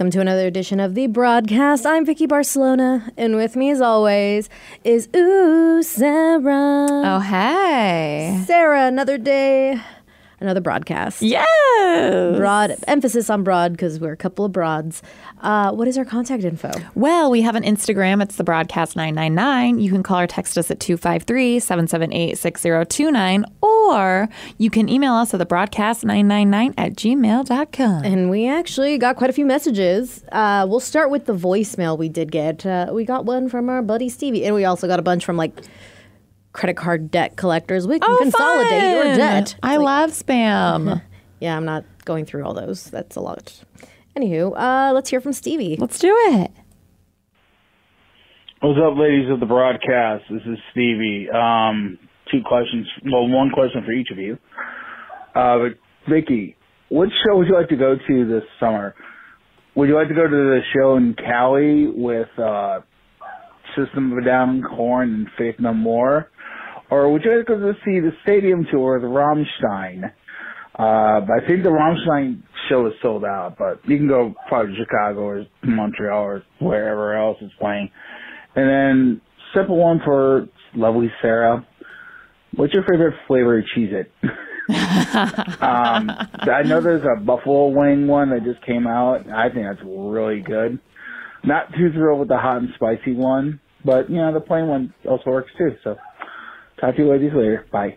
Welcome to another edition of the broadcast. I'm Vicky Barcelona, and with me, as always, is Ooh Sara. Oh, hey. Sara, another day, another broadcast. Yes. Broad emphasis on broad because we're a couple of broads. Uh, what is our contact info? Well, we have an Instagram. It's the broadcast 999. You can call or text us at 253 778 6029, or you can email us at the broadcast 999 at gmail.com. And we actually got quite a few messages. Uh, we'll start with the voicemail we did get. Uh, we got one from our buddy Stevie, and we also got a bunch from like credit card debt collectors. We can consolidate your fun. debt. I love spam. Yeah, I'm not going through all those. That's a lot. Anywho, uh, let's hear from Stevie. Let's do it. What's up, ladies of the broadcast? This is Stevie. Um, two questions. Well, one question for each of you. Uh, but Vicky, what show would you like to go to this summer? Would you like to go to the show in Cali with uh, System of a Down, Korn, and Faith No More, or would you like to go to see the stadium tour with Rammstein? Uh, but I think the Rammstein show is sold out, but you can go probably to Chicago or Montreal or wherever else is playing. And then simple one for lovely Sara. What's your favorite flavor of Cheez It? um, I know there's a buffalo wing one that just came out. I think that's really good. Not too thrilled with the hot and spicy one, but you know the plain one also works too. So talk to you ladies later. Bye.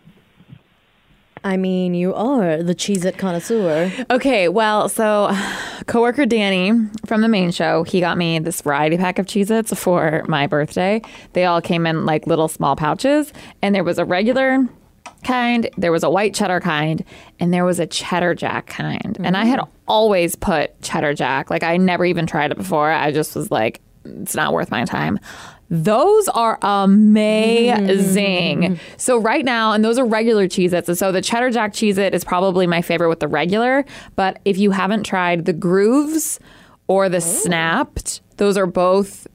I mean, you are the Cheez It connoisseur. Okay, well, so coworker Danny from the main show, he got me this variety pack of Cheez-Its for my birthday. They all came in like little small pouches, and there was a regular kind, there was a white cheddar kind, and there was a cheddar jack kind. And I had mm-hmm. always put cheddar jack. Like I never even tried it before. I just was like, it's not worth my time. Those are amazing. Mm. So right now, and those are regular Cheez-Its. So the cheddar jack Cheez-It is probably my favorite with the regular. But if you haven't tried the grooves or the oh. Snap'd, those are both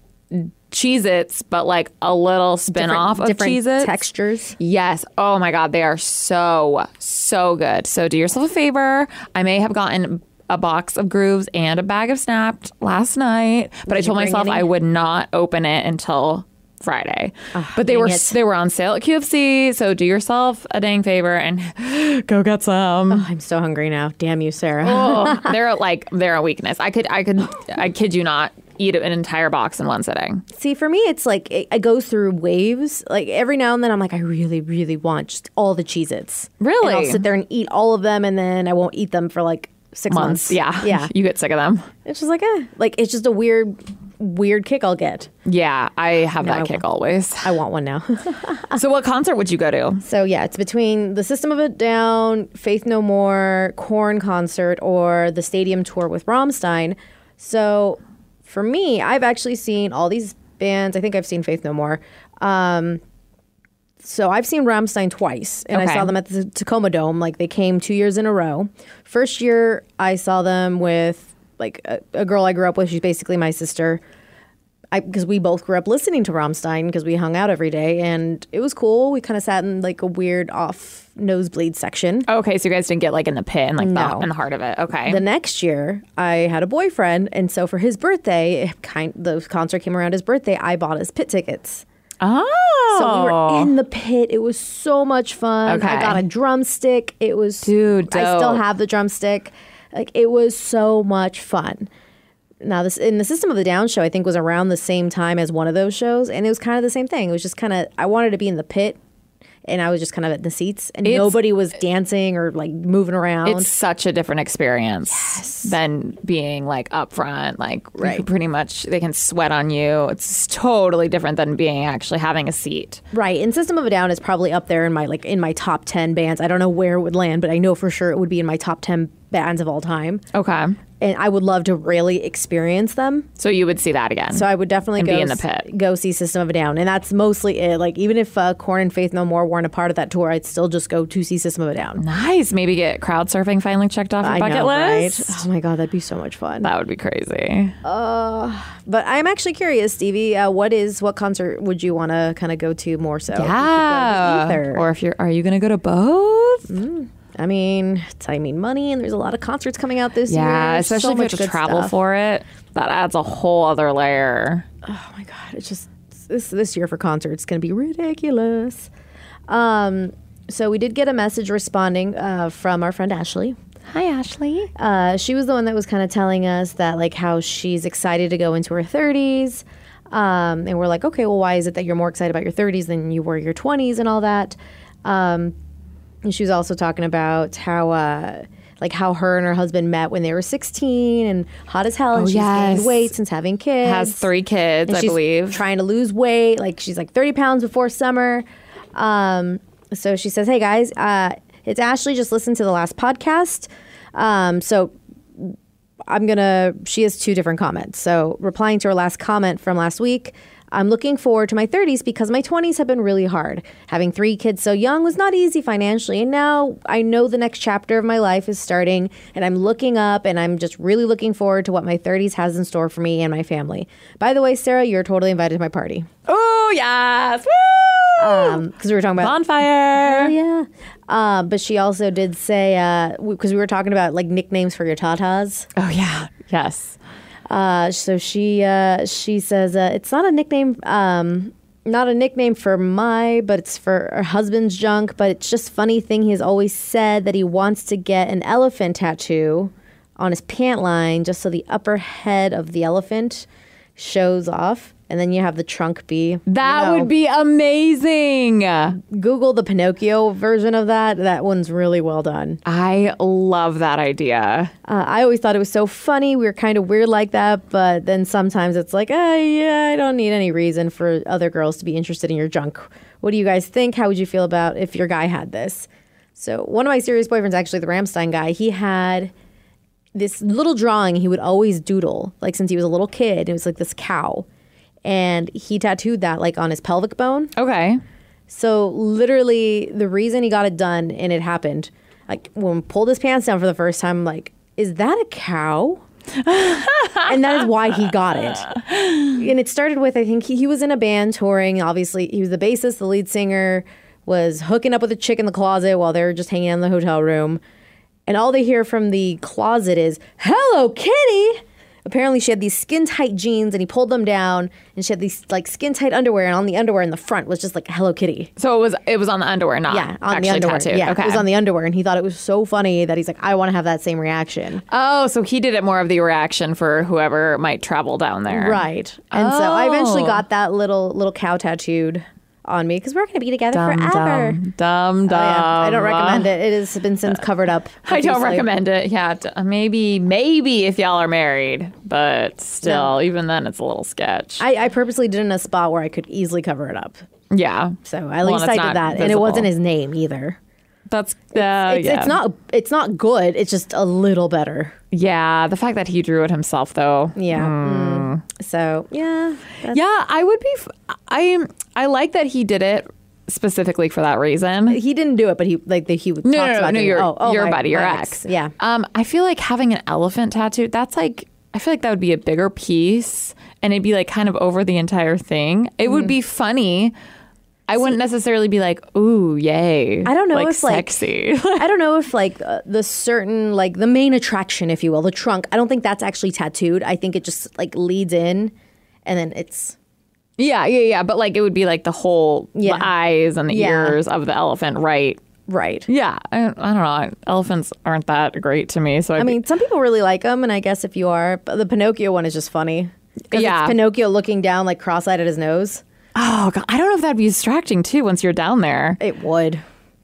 Cheez-Its, but like a little spin off of different Cheez-Its. textures. Yes. Oh my God. They are so, so good. So do yourself a favor. I may have gotten a box of grooves and a bag of Snap'd last night, but I Did you told myself any? I would not open it until Friday. Ah, but they were it. they were on sale at QFC, so do yourself a dang favor and go get some. Oh, I'm so hungry now. Damn you, Sara. Oh, they're like they're a weakness. I could I could I kid you not eat an entire box in one sitting. See, for me, it's like it, it goes through waves. Like every now and then, I'm like, I really, really want just all the Cheez Its. Really? And I'll sit there and eat all of them, and then I won't eat them for like six months. Months. Yeah. Yeah. you get sick of them. It's just like, eh. Like, it's just a weird, weird kick I'll get. Yeah, I have I that kick won't. always. I want one now. So what concert would you go to? so, yeah, it's between the System of a Down, Faith No More, Korn concert, or the stadium tour with Rammstein. So, for me, I've actually seen all these bands. I think I've seen Faith No More. Um, so I've seen Rammstein twice, and I saw them at the Tacoma Dome. Like they came two years in a row. First year, I saw them with like a, a girl I grew up with. She's basically my sister. Because we both grew up listening to Rammstein because we hung out every day, and it was cool. We kind of sat in like a weird off nosebleed section. Okay, so you guys didn't get like in the pit and like No. the, in the heart of it. Okay. The next year, I had a boyfriend, and so for his birthday, kind the concert came around his birthday. I bought his pit tickets. Oh. So we were oh. in the pit. It was so much fun. I got a drumstick. It was Dude, I still have the drumstick. Like it was so much fun. Now this in the System of the Down show, I think was around the same time as one of those shows, and it was kind of the same thing. It was just kind of I wanted to be in the pit, and I was just kind of at the seats, and It's- nobody was dancing or like moving around. It's such a different experience than being like up front. Like Right. pretty much they can sweat on you. It's totally different than being actually having a seat. Right, and System of a Down is probably up there in my like in my top ten bands. I don't know where it would land, but I know for sure it would be in my top ten bands of all time. Okay. And I would love to really experience them. So you would see that again. So I would definitely go in the pit. go see System of a Down, and that's mostly it. Like even if uh, Korn and Faith No More weren't a part of that tour, I'd still just go to see System of a Down. nice. Maybe get crowd surfing finally checked off your I bucket know, list. right? Oh my god, that'd be so much fun. That would be crazy. Uh, But I'm actually curious, Stevie. Uh, what is what concert would you want to kind of go to more so? if you could go to Yeah. either. Or if you're, are you going to go to both? I mean, it's, I mean, money, and there's a lot of concerts coming out this year. Yeah, There's so especially if you have to travel stuff. for it. That adds a whole other layer. Oh my god, it's just this this year for concerts going to be ridiculous. Um, so we did get a message responding uh, from our friend Ashley. Hi, Ashley. Uh, she was the one that was kind of telling us that like how she's excited to go into her 30s. Um, and we're like, okay, well, why is it that you're more excited about your 30s than you were your 20s and all that? Um, and she was also talking about how, uh, like how her and her husband met when they were 16 and hot as hell, and Oh, she's yes. gained weight since having kids. Has three kids, I believe. Trying to lose weight. Like she's like 30 pounds before summer. Um, so she says, Hey guys, uh, it's Ashley. Just listen to the last podcast. Um, so I'm gonna. She has two different comments. So replying to her last comment from last week, I'm looking forward to my 30s because my 20s have been really hard. Having three kids so young was not easy financially, and now I know the next chapter of my life is starting, and I'm looking up, and I'm just really looking forward to what my 30s has in store for me and my family. By the way, Sara, you're totally invited to my party Oh, yes. Woo! because we were talking about Bonfire. Oh, yeah. Uh, but she also did say because we were talking about like nicknames for your tatas. Oh, yeah. Yes. Uh, so she uh, she says uh, it's not a nickname, um, not a nickname for my, but it's for her husband's junk. But it's just funny thing. he's always said that he wants to get an elephant tattoo on his pant line, just so the upper head of the elephant shows off, and then you have the trunk be. That you know, would be amazing. Google the Pinocchio version of that. That one's really well done. I love that idea. Uh, I always thought it was so funny. We were kind of weird like that, but then sometimes it's like, oh, yeah, I don't need any reason for other girls to be interested in your junk. What do you guys think? How would you feel about if your guy had this? So, one of my serious boyfriends, actually, the Rammstein guy, he had this little drawing he would always doodle, like since he was a little kid. It was like this cow. And he tattooed that like on his pelvic bone. Okay. So literally, the reason he got it done and it happened, like when pulled his pants down for the first time, I'm like, is that a cow? and that is why he got it. And it started with I think he, he was in a band touring. Obviously, he was the bassist, the lead singer, was hooking up with a chick in the closet while they were just hanging out in the hotel room. And all they hear from the closet is, Hello, Kitty. Apparently, she had these skin tight jeans and he pulled them down and she had these like skin tight underwear. And on the underwear in the front was just like Hello Kitty. So it was it was on the underwear, not Yeah, on actually the underwear. tattooed. Yeah, okay. it was on the underwear. And he thought it was so funny that he's like, I want to have that same reaction. oh, so he did it more of the reaction for whoever might travel down there. Right. And so I eventually Oh. got that little little cow tattooed on me because we're going to be together Dumb, forever. dumb, dumb, dumb. Oh, yeah. I don't recommend it. It has been since covered up. I don't recommend it. Yeah, maybe maybe if y'all are married, but still, No. even then, it's a little sketch. I, I purposely did it in a spot where I could easily cover it up. yeah. So at Well, least I did that, and it wasn't his name either. That's uh, It's, yeah. it's not. It's not good. It's just a little better. Yeah, the fact that he drew it himself, though. Yeah. Mm. So yeah. that's- Yeah, I would be. f- I I like that he did it specifically for that reason. He didn't do it, but he like the, he No, talks no, no, about no, doing your, oh, oh, your my- buddy, your my ex. Yeah. Um, I feel like having an elephant tattoo, that's like, I feel like that would be a bigger piece and it'd be like kind of over the entire thing. It Mm. would be funny. I wouldn't necessarily be like, ooh, yay. I don't know like, if, like- sexy. I don't know if like uh, the certain like the main attraction, if you will, the trunk. I don't think that's actually tattooed. I think it just like leads in, and then it's yeah, yeah, yeah. But like it would be like the whole Yeah. the eyes and the Yeah. ears of the elephant, right? right. Yeah. I, I don't know. Elephants aren't that great to me. So I'd I be- mean, some people really like them, and I guess if you are, but the Pinocchio one is just funny. Yeah. it's Pinocchio looking down like cross-eyed at his nose. Oh, God, I don't know if that'd be distracting too once you're down there. It would,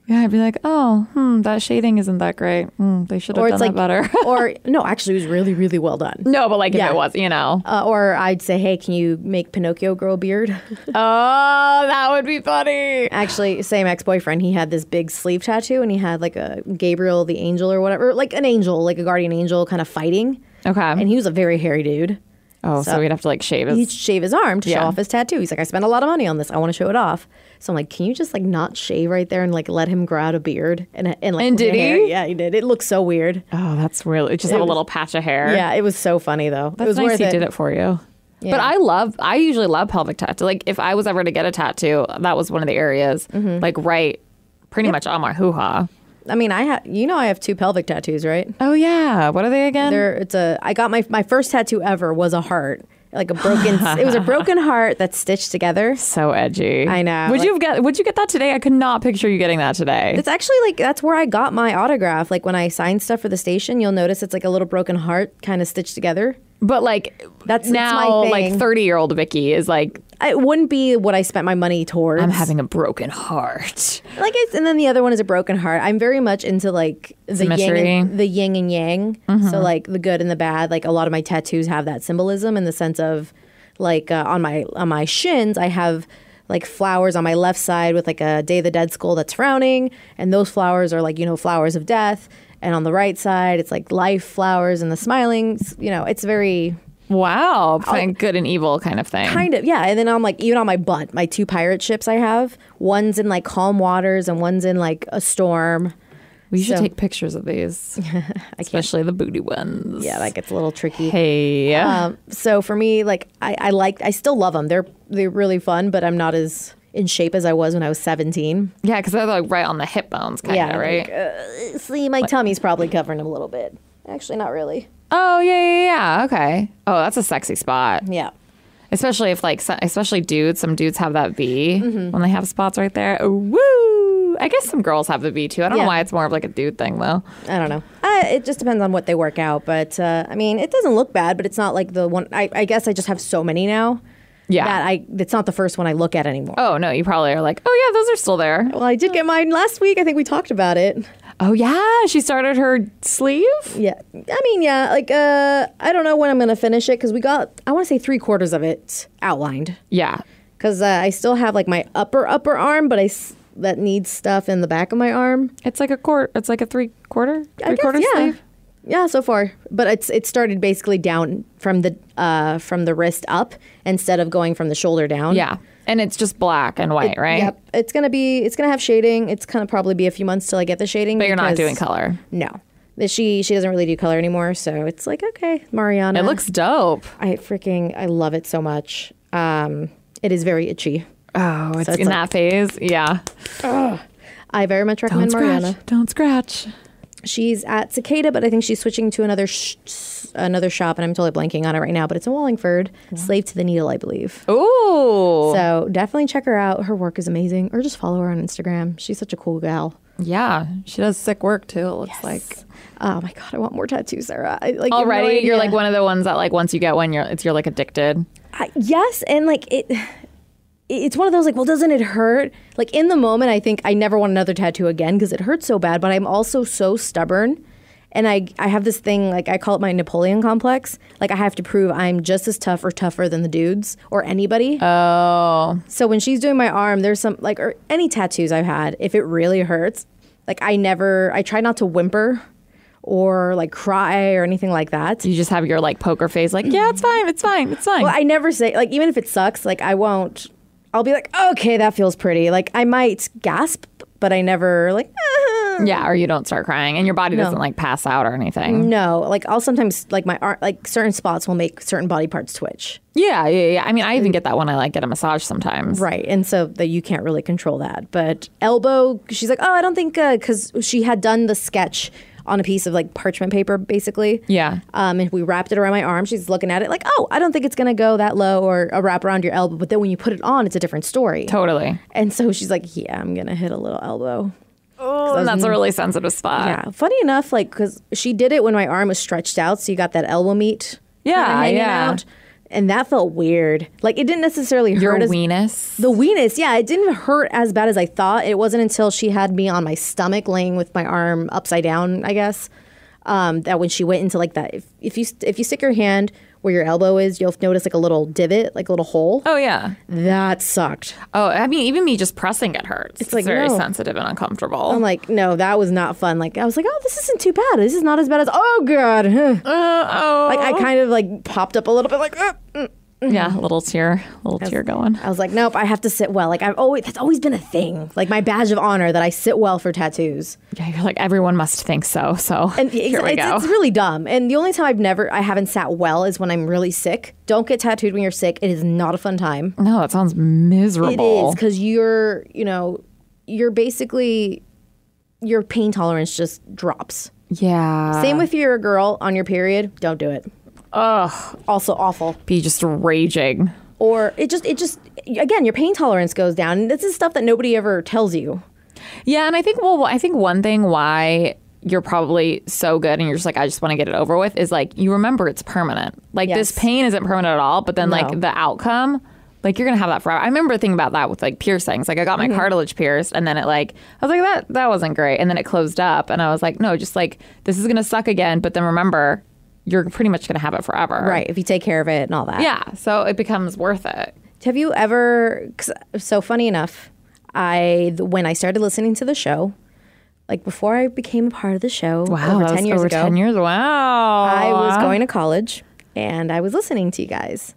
Yeah, I'd be like, oh, hmm, that shading isn't that great. Hmm, they should have done like that better. or no, actually, it was really, really well done. no, but like if Yeah. it was, you know. Uh, or I'd say, hey, can you make Pinocchio grow a beard? oh, that would be funny. Actually, same ex boyfriend. He had this big sleeve tattoo, and he had like a Gabriel the angel or whatever, like an angel, like a guardian angel, kind of fighting. Okay. And he was a very hairy dude. Oh, so, so- we'd have to like shave his. He'd shave his arm to show off his tattoo. He's like, I spent a lot of money on this. I want to show it off. So I'm like, can you just like not shave right there and like let him grow out a beard and and like And did hair? he? Yeah, he did. It looks so weird. oh, that's really just have a little patch of hair. Yeah, it was so funny though. it That's was nice worth he it. did it for you. But I love, I usually love pelvic tattoo. Like if I was ever to get a tattoo, that was one of the areas, Mm-hmm. like right, pretty much on my hoo ha. I mean, I have you know I have two pelvic tattoos, right? Oh yeah. What are they again? There, it's a. I got my my first tattoo ever was a heart, like a broken. it was a broken heart that's stitched together. so edgy. I know, Would like- you get? Would you get that today? I could not picture you getting that today. It's actually like that's where I got my autograph. Like when I sign stuff for the station, you'll notice it's like a little broken heart kind of stitched together. But like That's- now, thing. like thirty year old Vicky is like, It wouldn't be what I spent my money towards. I'm having a broken heart. like it's, and then the other one is a broken heart. I'm very much into like the yin and, the yin and yang. So like the good and the bad. Like a lot of my tattoos have that symbolism in the sense of like uh, on my on my shins I have like flowers on my left side with like a Day of the Dead skull that's frowning, and those flowers are like you know flowers of death. And on the right side, it's like life flowers and the smiling. You know, it's very Wow, playing good and evil kind of thing. Kind of, yeah. And then I'm like even on my butt, my two pirate ships I have, one's in like calm waters and one's in like a storm. we should so- take pictures of these, especially the booty ones. Yeah, that gets a little tricky. Hey. Um, so for me, like I, I like, I still love them. They're they're really fun, but I'm not as in shape as I was when I was 17. yeah, because they're like right on the hip bones, kind of, yeah, right? like, uh, see, my tummy's probably covering them a little bit. Actually, not really. Oh yeah, yeah, yeah. Okay. Oh, that's a sexy spot. Yeah. Especially if like, especially dudes. Some dudes have that V Mm-hmm. when they have spots right there. Oh, woo! I guess some girls have the V too. I don't Yeah. know why it's more of like a dude thing though. I don't know. Uh, it just depends on what they work out. But uh, I mean, it doesn't look bad, but it's not like the one. I, I guess I just have so many now. Yeah. That I. It's not the first one I look at anymore. Oh no, you probably are like, oh yeah, those are still there. Well, I did get mine last week. I think we talked about it. Oh yeah, she started her sleeve. Yeah. I mean, yeah. Like, uh, I don't know when I'm gonna finish it because we got. I want to say three quarters of it outlined Yeah. because uh, I still have like my upper upper arm, but I s- that needs stuff in the back of my arm. It's like a quarter. It's like a three quarter, I three guess, quarter yeah. sleeve. Yeah, so far, but it's it started basically down from the uh, from the wrist up instead of going from the shoulder down. Yeah, and it's just black and white, right? Yep. It's gonna be. It's gonna have shading. It's gonna probably be a few months till I get the shading. But you're not doing color. No. She she doesn't really do color anymore, so it's like okay, Mariana. It looks dope. I freaking I love it so much. Um, it is very itchy. Oh, it's, it's in like- that phase. Yeah. I very much Don't recommend scratch. Mariana. Don't scratch. She's at Cicada, but I think she's switching to another sh- another shop, and I'm totally blanking on it right now. But it's in Wallingford. Slave to the Needle, I believe. Ooh. So definitely check her out. Her work is amazing, or just follow her on Instagram. She's such a cool gal. yeah, she does sick work too. It looks like Oh my god, I want more tattoos, Sara. I, like you have no already you're like one of the ones that like once you get one, you're it's you're like addicted. I, yes, and like it. It's one of those like, well, doesn't it hurt? Like in the moment, I think I never want another tattoo again because it hurts so bad. But I'm also so stubborn, and I I have this thing like I call it my Napoleon complex. Like I have to prove I'm just as tough or tougher than the dudes or anybody. Oh, So when she's doing my arm, there's some like or any tattoos I've had, if it really hurts, like I never I try not to whimper or like cry or anything like that. you just have your like poker face, like yeah, it's fine, it's fine, it's fine. Well, I never say like even if it sucks, like I won't I'll be like, "Okay, that feels pretty." Like I might gasp, but I never like "Ah." yeah, or you don't start crying, and your body No. doesn't like pass out or anything. no, like I'll sometimes like my arm like certain spots will make certain body parts twitch. Yeah, yeah, yeah. I mean, I even get that when I like get a massage sometimes. Right. And so that you can't really control that. But elbow, she's like, oh, I don't think, because she had done the sketch on a piece of like parchment paper, basically. Yeah. Um, and we wrapped it around my arm. She's looking at it like, oh, I don't think it's going to go that low or a wrap around your elbow. But then when you put it on, it's a different story. Totally. And so she's like, yeah, I'm going to hit a little elbow. Oh, and that's a really sensitive spot. Yeah. Funny enough, like, because she did it when my arm was stretched out. So you got that elbow meat. Yeah, yeah. Out, and that felt weird. Like, it didn't necessarily Your hurt as weenus. the weenus, yeah, it didn't hurt as bad as I thought. It wasn't until she had me on my stomach, laying with my arm upside down, I guess, um, that when she went into like that. If, if you if you stick your hand where your elbow is, you'll notice like a little divot, like a little hole. oh yeah. That sucked. Oh, I mean, even me just pressing it hurts. It's, like, very no. sensitive and uncomfortable. I'm like, no, that was not fun. Like I was like, oh, this isn't too bad. This is not as bad as oh god. Huh. oh, Like I kind of like popped up a little bit, like. "Uh." Yeah, a little tear, a little tear going. I was like, nope, I have to sit well. Like I've always that's always been a thing. Like my badge of honor that I sit well for tattoos. Yeah, you're like everyone must think so. So And here we it's, go. it's really dumb. And the only time I've never I haven't sat well is when I'm really sick. Don't get tattooed when you're sick. It is not a fun time. no, that sounds miserable. is because you're, you know, you're basically your pain tolerance just drops. Yeah. Same with you're a girl on your period, don't do it. Ugh. Also awful. Be just raging. Or it just it just again, your pain tolerance goes down. And this is stuff that nobody ever tells you. Yeah, and I think well, I think one thing why you're probably so good and you're just like I just want to get it over with is like you remember it's permanent. Like this pain isn't permanent at all, but then No. like the outcome like you're gonna have that forever. I remember thinking about that with like piercings. Like I got my Mm-hmm. cartilage pierced, and then it like I was like that that wasn't great, and then it closed up, and I was like, no, just like this is gonna suck again. But then remember, you're pretty much gonna have it forever, Right. If you take care of it and all that. Yeah, so it becomes worth it. Have you ever? 'cause- So funny enough, I when I started listening to the show, like before I became a part of the show, over ten years over ago, ten years. Wow, I was going to college and I was listening to you guys.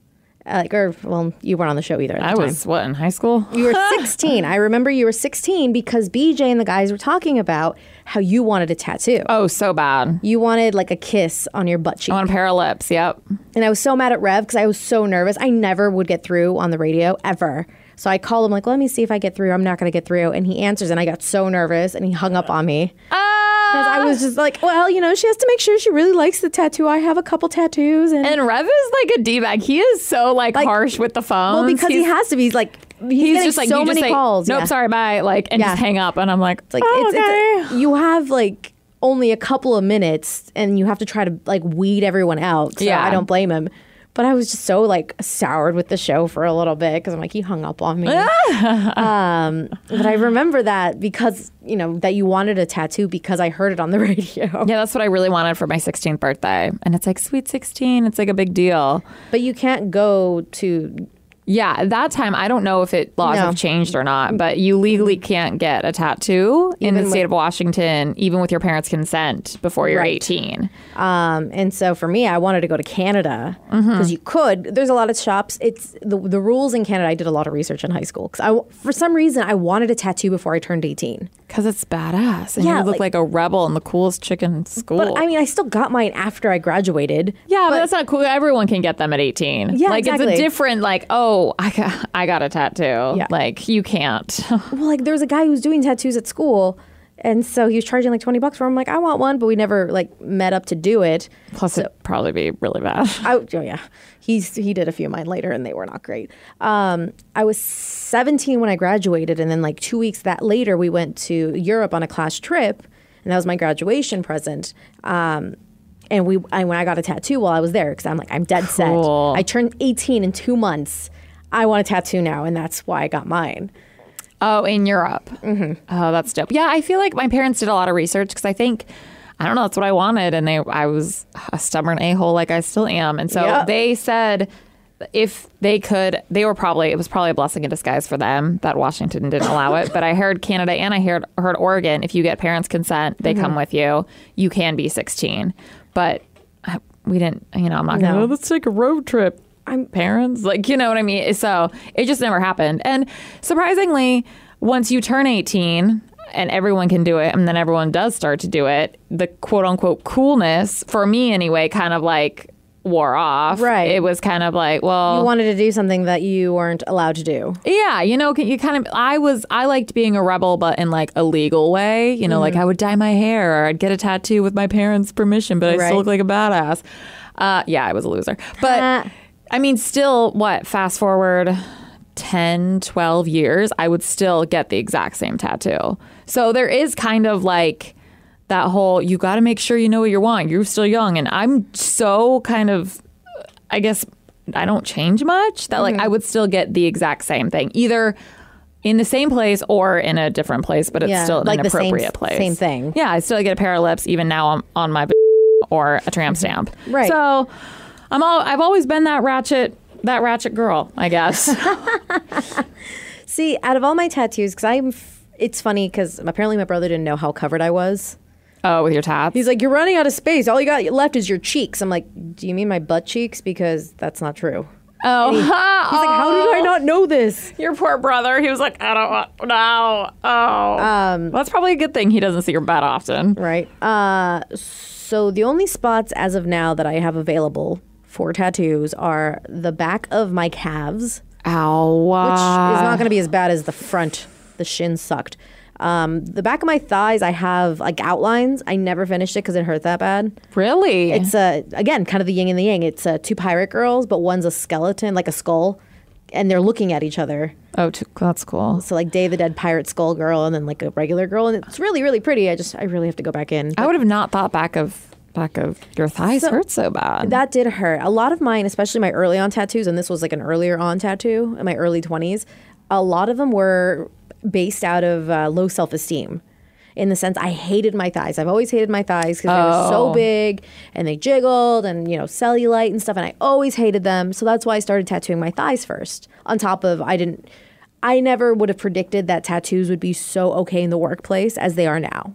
Uh, Like, or well, you weren't on the show either. I time. was what in high school? You were 16. I remember you were 16 because BJ and the guys were talking about how you wanted a tattoo. Oh, so bad. You wanted like a kiss on your butt cheek. on a pair of lips. Yep. And I was so mad at Rev because I was so nervous. I never would get through on the radio ever. So I called him like, let me see if I get through. I'm not going to get through. And he answers, and I got so nervous, and he hung up on me. 'Cause I was just like, well, you know, she has to make sure she really likes the tattoo. I have a couple tattoos, and, And Rev is like a d bag. He is so like, harsh with the phone. well, because he has to be. He's like, he's, He's just like so many say, calls. Nope, yeah. sorry, bye. Like and Yeah. just hang up. And I'm like, It's like oh, it's, okay. it's you have like only a couple of minutes, and you have to try to like weed everyone out. So Yeah. I don't blame him. But I was just so like soured with the show for a little bit because I'm like he hung up on me. um, but I remember that because you know that you wanted a tattoo because I heard it on the radio. yeah, that's what I really wanted for my 16th birthday. And it's like sweet 16. It's like a big deal. But you can't go to Yeah, at that time I don't know if it laws No. have changed or not, but you legally can't get a tattoo in the state of Washington, even with your parents' consent, before you're Right. 18. Um, and so for me, I wanted to go to Canada because Mm-hmm. you could. There's a lot of shops. It's the the rules in Canada. I did a lot of research in high school because I, for some reason, I wanted a tattoo before I turned 18. Because it's badass. And Yeah, you look like- like, a rebel in the coolest chicken in school. But I mean, I still got mine after I graduated. Yeah, but, that's not cool. Everyone can get them at 18. Yeah, like exactly. it's a different like, oh, I got I got a tattoo. Yeah. Like you can't. Well, like there was a guy who was doing tattoos at school, and so he was charging like 20 bucks for. 'em. I'm like, I want one, but we never like met up to do it. Plus it'd probably be really bad. I, oh yeah, he's he did a few of mine later, and they were not great. Um, I was 17 when I graduated, and then like two weeks that later, we went to Europe on a class trip, and that was my graduation present. Um, and we, I, when I got a tattoo while I was there, because I'm like, I'm dead Cool. set. I turned 18 in two months. I want a tattoo now, and that's why I got mine. Oh, in Europe. Mm-hmm. Oh, that's dope. Yeah, I feel like my parents did a lot of research because I think I don't know that's what I wanted, and they I was a stubborn a hole like I still am, and so Yeah. they said if they could, they were probably it was probably a blessing in disguise for them that Washington didn't allow it. But I heard Canada and I heard heard Oregon. If you get parents' consent, they come with you. You can be 16, but uh, we didn't. You know, I'm not No. gonna. Let's take a road trip. I'm- parents, like you know what I mean. So it just never happened. And surprisingly, once you turn 18 and everyone can do it, and then everyone does start to do it, the quote unquote coolness for me anyway, kind of like wore off. Right. It was kind of like, well, You wanted to do something that you weren't allowed to do. yeah, you know, you kind of. I was. I liked being a rebel, but in like a legal way. You know, like Mm-hmm. I would dye my hair, or I'd get a tattoo with my parents' permission, but I Right. still look like a badass. Uh, yeah, I was a loser, but I mean, still, what? Fast forward. 10, 12 years, I would still get the exact same tattoo. So there is kind of like that whole you got to make sure you know what you want. You're still young. And I'm so kind of I guess I don't change much. That like Mm-hmm. I would still get the exact same thing, either in the same place or in a different place, but it's Yeah, still like an the same- appropriate place. same thing. Yeah, I still get a pair of lips even now on, on my or a tramp stamp. Right. So I'm all I've always been that ratchet that ratchet girl, I guess. See, out of all my tattoos, because I'm, f- it's funny because apparently my brother didn't know how covered I was. oh, with your tats. He's like, "You're running out of space. All you got left is your cheeks." I'm like, "Do you mean my butt cheeks? Because that's not true." oh, He's like, "How did I not know this?" Your poor brother. He was like, I don't want no. Oh, um, that's probably a good thing. He doesn't see your butt often. Right. Uh, so the only spots as of now that I have available for tattoos are the back of my calves, Ow. which is not going to be as bad as the front. The shin sucked. Um, the back of my thighs, I have like outlines. I never finished it because it hurt that bad. Really? It's uh, again kind of the yin and the yang. It's uh, two pirate girls, but one's a skeleton, like a skull, and they're looking at each other. oh, t- that's cool. So like Day of the Dead pirate skull girl, and then like a regular girl, and it's really really pretty. I just I really have to go back in. I would have not thought back of back of your thighs So- hurt so bad. That did hurt. A lot of mine, especially my early on tattoos, and this was like an earlier on tattoo in my early 20s, a lot of them were based out of uh, low self esteem. In the sense, I hated my thighs. I've always hated my thighs because they were so Oh. big and they jiggled and, you know, cellulite and stuff. And I always hated them. So that's why I started tattooing my thighs first. On top of, I didn't, I never would have predicted that tattoos would be so okay in the workplace as they are now.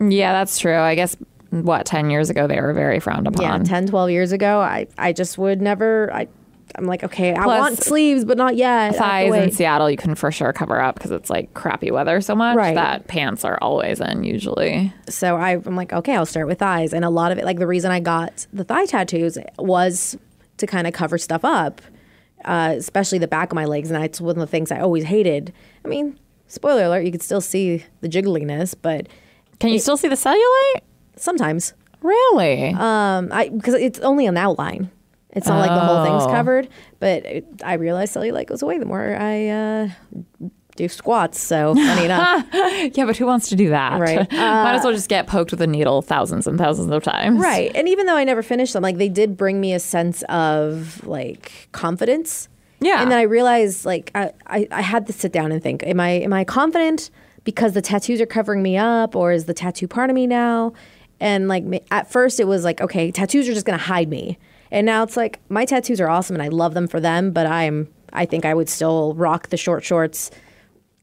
yeah, that's true. I guess what ten years ago they were very frowned Yeah, upon. 10, 12 years ago, I, I just would never. I, I'm like, okay, I want sleeves, but not yet. Thighs in Seattle you can for sure cover up because it's like crappy weather so much Right. that pants are always in usually. So I, I'm like, okay, I'll start with thighs. And a lot of it, like the reason I got the thigh tattoos was to kind of cover stuff up, uh, especially the back of my legs. And that's one of the things I always hated. I mean, spoiler alert, you could still see the jiggliness, but Can you still see the cellulite? Sometimes, Really? um, I because it's only an outline. It's not like the whole thing's Oh. covered, but it, I realized cellulite goes away the more I uh, do squats. So funny enough. yeah, but who wants to do that? Right. Might as well just get poked with a needle thousands and thousands of times. Right. And even though I never finished them, like they did bring me a sense of like confidence. Yeah. And then I realized like I, I, I had to sit down and think, am I am I confident because the tattoos are covering me up or is the tattoo part of me now? And like at first it was like, okay, tattoos are just gonna hide me. And now it's like my tattoos are awesome and I love them for them, but I'm I think I would still rock the short shorts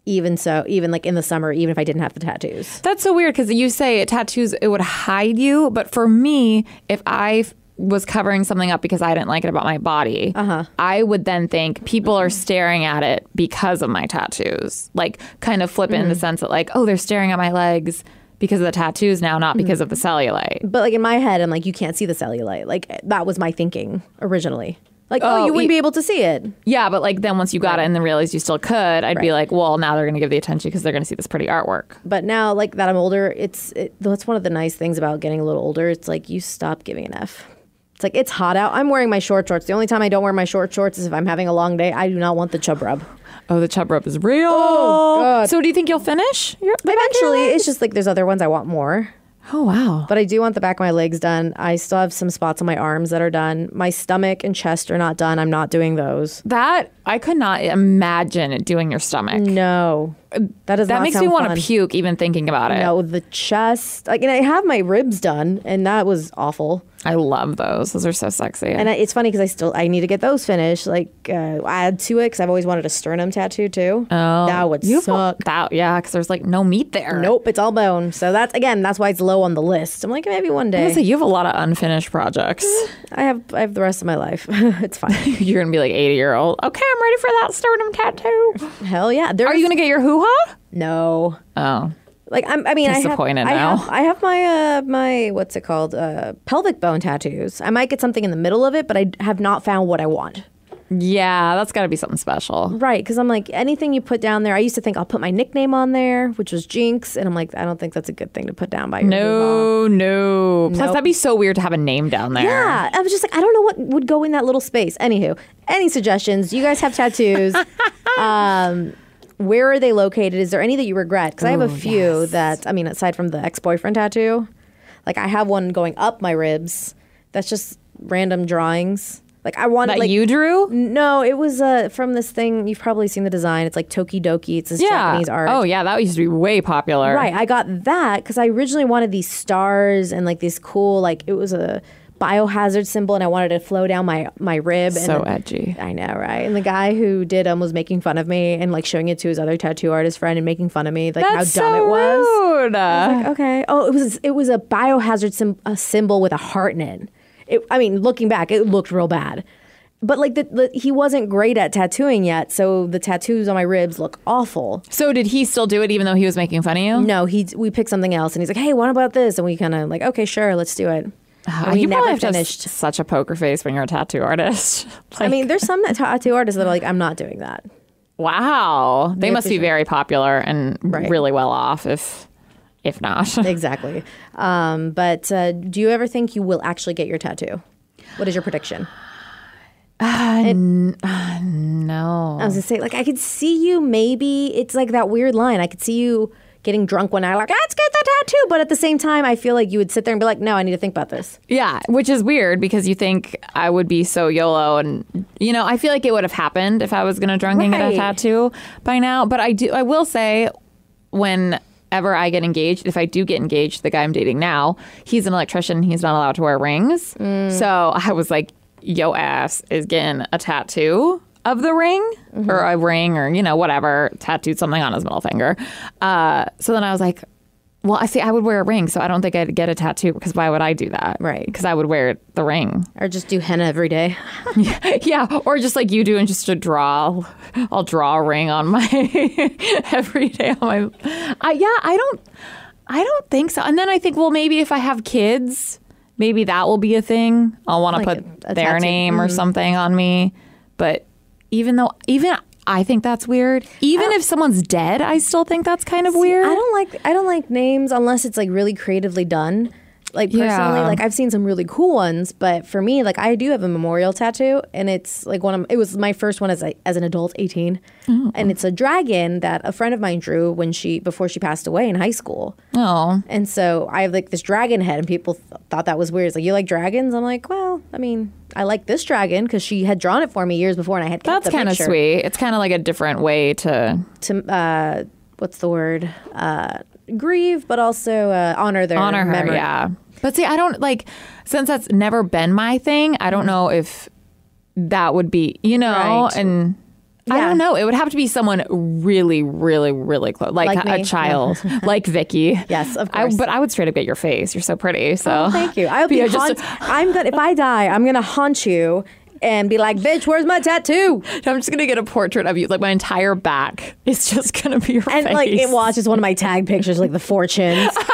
even so even like in the summer, even if I didn't have the tattoos. That's so weird because you say tattoos it would hide you, but for me, if i was covering something up because I didn't like it about my body, Uh-huh. I would then think people are staring at it because of my tattoos. Like kind of flip Mm-hmm. in the sense that like, oh, they're staring at my legs because of the tattoos now, not because of the mm. cellulite. But like in my head, I'm like, you can't see the cellulite. Like that was my thinking originally. Like, oh, Oh, you wouldn't be able to see it. Yeah, but like then once you got it and then realized you still could, I'd be like, well, now they're going to give the attention because they're going to see this pretty artwork. But now, like that I'm older, it's it, that's one of the nice things about getting a little older. It's like you stop giving an F. It's like it's hot out. I'm wearing my short shorts. The only time I don't wear my short shorts is if I'm having a long day. I do not want the chub rub. Oh, the chub rub is real. Oh, God. So do you think you'll finish? Your, of your Eventually, it's just like there's other ones I want more. oh wow. But I do want the back of my legs done. I still have some spots on my arms that are done. My stomach and chest are not done. I'm not doing those. That I could not imagine doing your stomach. No, that does That makes me want to puke even thinking about it. No, the chest. Like, and I have my ribs done, and that was awful. I love those. Those are so sexy. And I, it's funny because I still I need to get those finished. Like, uh, add to it because I've always wanted a sternum tattoo too. Oh, that would You suck. That yeah, because there's like no meat there. Nope, it's all bone. So that's again, that's why it's low on the list. I'm like, maybe one day. was like, you have a lot of unfinished projects. I have I have the rest of my life. it's fine. You're gonna be like 80 year old. Okay, I'm ready for that sternum tattoo. Hell yeah. There's, Are you gonna get your hoo No. Oh, Like I'm, I mean, I have, I now. have, I have my, uh, my, what's it called, uh, pelvic bone tattoos. I might get something in the middle of it, but I have not found what I want. yeah, that's got to be something special. Right, because I'm like anything you put down there. I used to think I'll put my nickname on there, which was Jinx, and I'm like, I don't think that's a good thing to put down by your. No, no. Plus, Nope. that'd be so weird to have a name down there. Yeah, I was just like, I don't know what would go in that little space. Anywho, any suggestions? You guys have tattoos. um, where are they located? Is there any that you regret? Because I have a few that I mean, aside from the ex-boyfriend tattoo, like I have one going up my ribs. That's just random drawings. Like I wanted That like you drew? No, it was uh, from this thing. You've probably seen the design. It's like Tokidoki. It's this Yeah. Japanese art. Oh, yeah, that used to be way popular. Right. I got that because I originally wanted these stars and like these cool, like it was a biohazard symbol, and I wanted to flow down my my rib. So and edgy. I know, right? And the guy who did them was making fun of me and like showing it to his other tattoo artist friend and making fun of me, like That's how dumb so it was. rude. Like, okay. Oh, it was it was a biohazard sim- a symbol with a heart in it. it. I mean, looking back, it looked real bad. But like the, the, he wasn't great at tattooing yet, so the tattoos on my ribs look awful. So did he still do it even though he was making fun of you? No, he we picked something else, and he's like, "Hey, what about this?" And we kind of like, "Okay, sure, let's do it." And we you never probably have to finished. s- such a poker face when you're a tattoo artist. I mean, there's some tattoo artists that are like, "I'm not doing that." Wow. They Yeah, must be very popular and Right. really well off if if not. exactly. Um, but uh, do you ever think you will actually get your tattoo? What is your prediction? no. I was gonna say, like, I could see you maybe. It's like that weird line. I could see you getting drunk one night, like, let's get the tattoo. But at the same time, I feel like you would sit there and be like, no, I need to think about this. Yeah, which is weird because you think I would be so YOLO and you know, I feel like it would have happened if I was gonna drunk and get a Right. tattoo by now. But I do I will say whenever I get engaged, if I do get engaged, the guy I'm dating now, he's an electrician, he's not allowed to wear rings. Mm. So I was like, yo ass is getting a tattoo of the ring Mm-hmm. or a ring or you know whatever tattooed something on his middle finger uh, so then i was like well i see i would wear a ring so i don't think i'd get a tattoo because why would i do that Right. because i would wear the ring Or just do henna every day. yeah or just like you do and just to draw i'll draw a ring on my every day on my uh, yeah i don't i don't think so and then i think well maybe if i have kids maybe that will be a thing i'll want to Like put a- a their tattoo. name or Mhm. something on me but even though even i think that's weird even if someone's dead i still think that's kind of weird I don't like I don't like names unless it's like really creatively done. Like personally, Yeah. like I've seen some really cool ones, but for me, like I do have a memorial tattoo, and it's like one of it was my first one as a, as an adult, eighteen, Oh. and it's a dragon that a friend of mine drew when she before she passed away in high school. oh And so I have like this dragon head, and people th- thought that was weird. It's like, you like dragons? I'm like, well, I mean, I like this dragon because she had drawn it for me years before, and I had kept that's kind of sweet it's kind of like a different way to to uh, what's the word? Uh, grieve, but also uh, honor their honor her. memory. Yeah. But see, I don't like since that's never been my thing. I don't mm-hmm. know if that would be, you know, Right. and I don't know. It would have to be someone really, really, really close, like, Like a, child, like Vicky. Yes, of I, course. but I would straight up get your face. You're so pretty. So Oh, thank you. I'll be Yeah, just- I'm gonna. If I die, I'm gonna haunt you and be like, "Bitch, where's my tattoo?" I'm just gonna get a portrait of you. Like my entire back is just gonna be your And face. like, it watches one of my tag pictures, like the fortunes.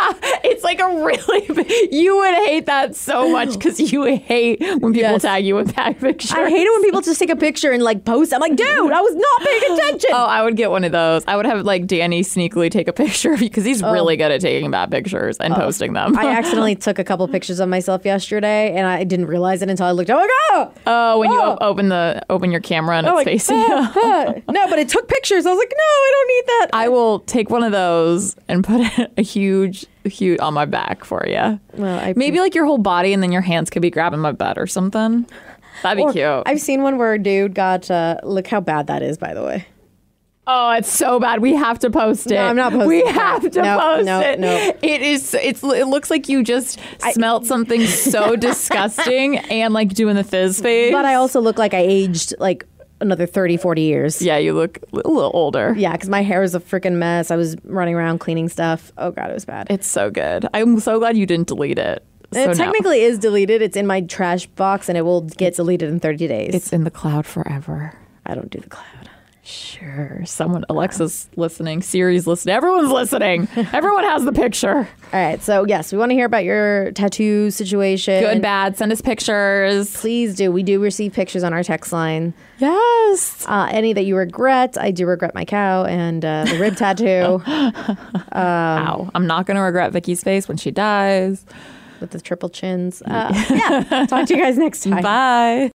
It's like a really. You would hate that so much because you hate when people Yes. tag you with tag pictures. I hate it when people just take a picture and like post. I'm like, dude, I was not paying attention. Oh, I would get one of those. I would have like Danny sneakily take a picture of you because he's oh. really good at taking bad pictures and oh. posting them. Oh. I accidentally took a couple pictures of myself yesterday, and I didn't realize it until I looked. Oh my god! oh, oh, when you Oh. op- open the open your camera and it's like, facing ah, you. ah. no, but it took pictures. I was like, no, I don't need that. I will take one of those and put a huge, huge on my back for you. Well, I Maybe like your whole body, and then your hands could be grabbing my butt or something. That'd be Or- cute. I've seen one where a dude got. Uh, look how bad that is, by the way. Oh, it's so bad. We have to post it. No, I'm not posting We that. have to No, post no, it. no. It is. It's. It looks like you just smelt something so disgusting and like doing the fizz face. But I also look like I aged like another 30, 40 years. Yeah, you look a little older. Yeah, because my hair is a freaking mess. I was running around cleaning stuff. Oh god, it was bad. It's so good. I'm so glad you didn't delete it. So it technically is deleted. It's in my trash box, and it will get deleted in thirty days. it's in the cloud forever. I don't do the cloud. Sure. Someone, Alexa's listening. Siri's listening. Everyone's listening. Everyone has the picture. All right, so yes, we want to hear about your tattoo situation. Good, bad. Send us pictures. Please do. We do receive pictures on our text line. Yes. Uh, any that you regret, I do regret my cow and uh, the rib tattoo Ow. I'm not going to regret Vicky's face when she dies. with the triple chins. Uh, yeah, talk to you guys next time. Bye.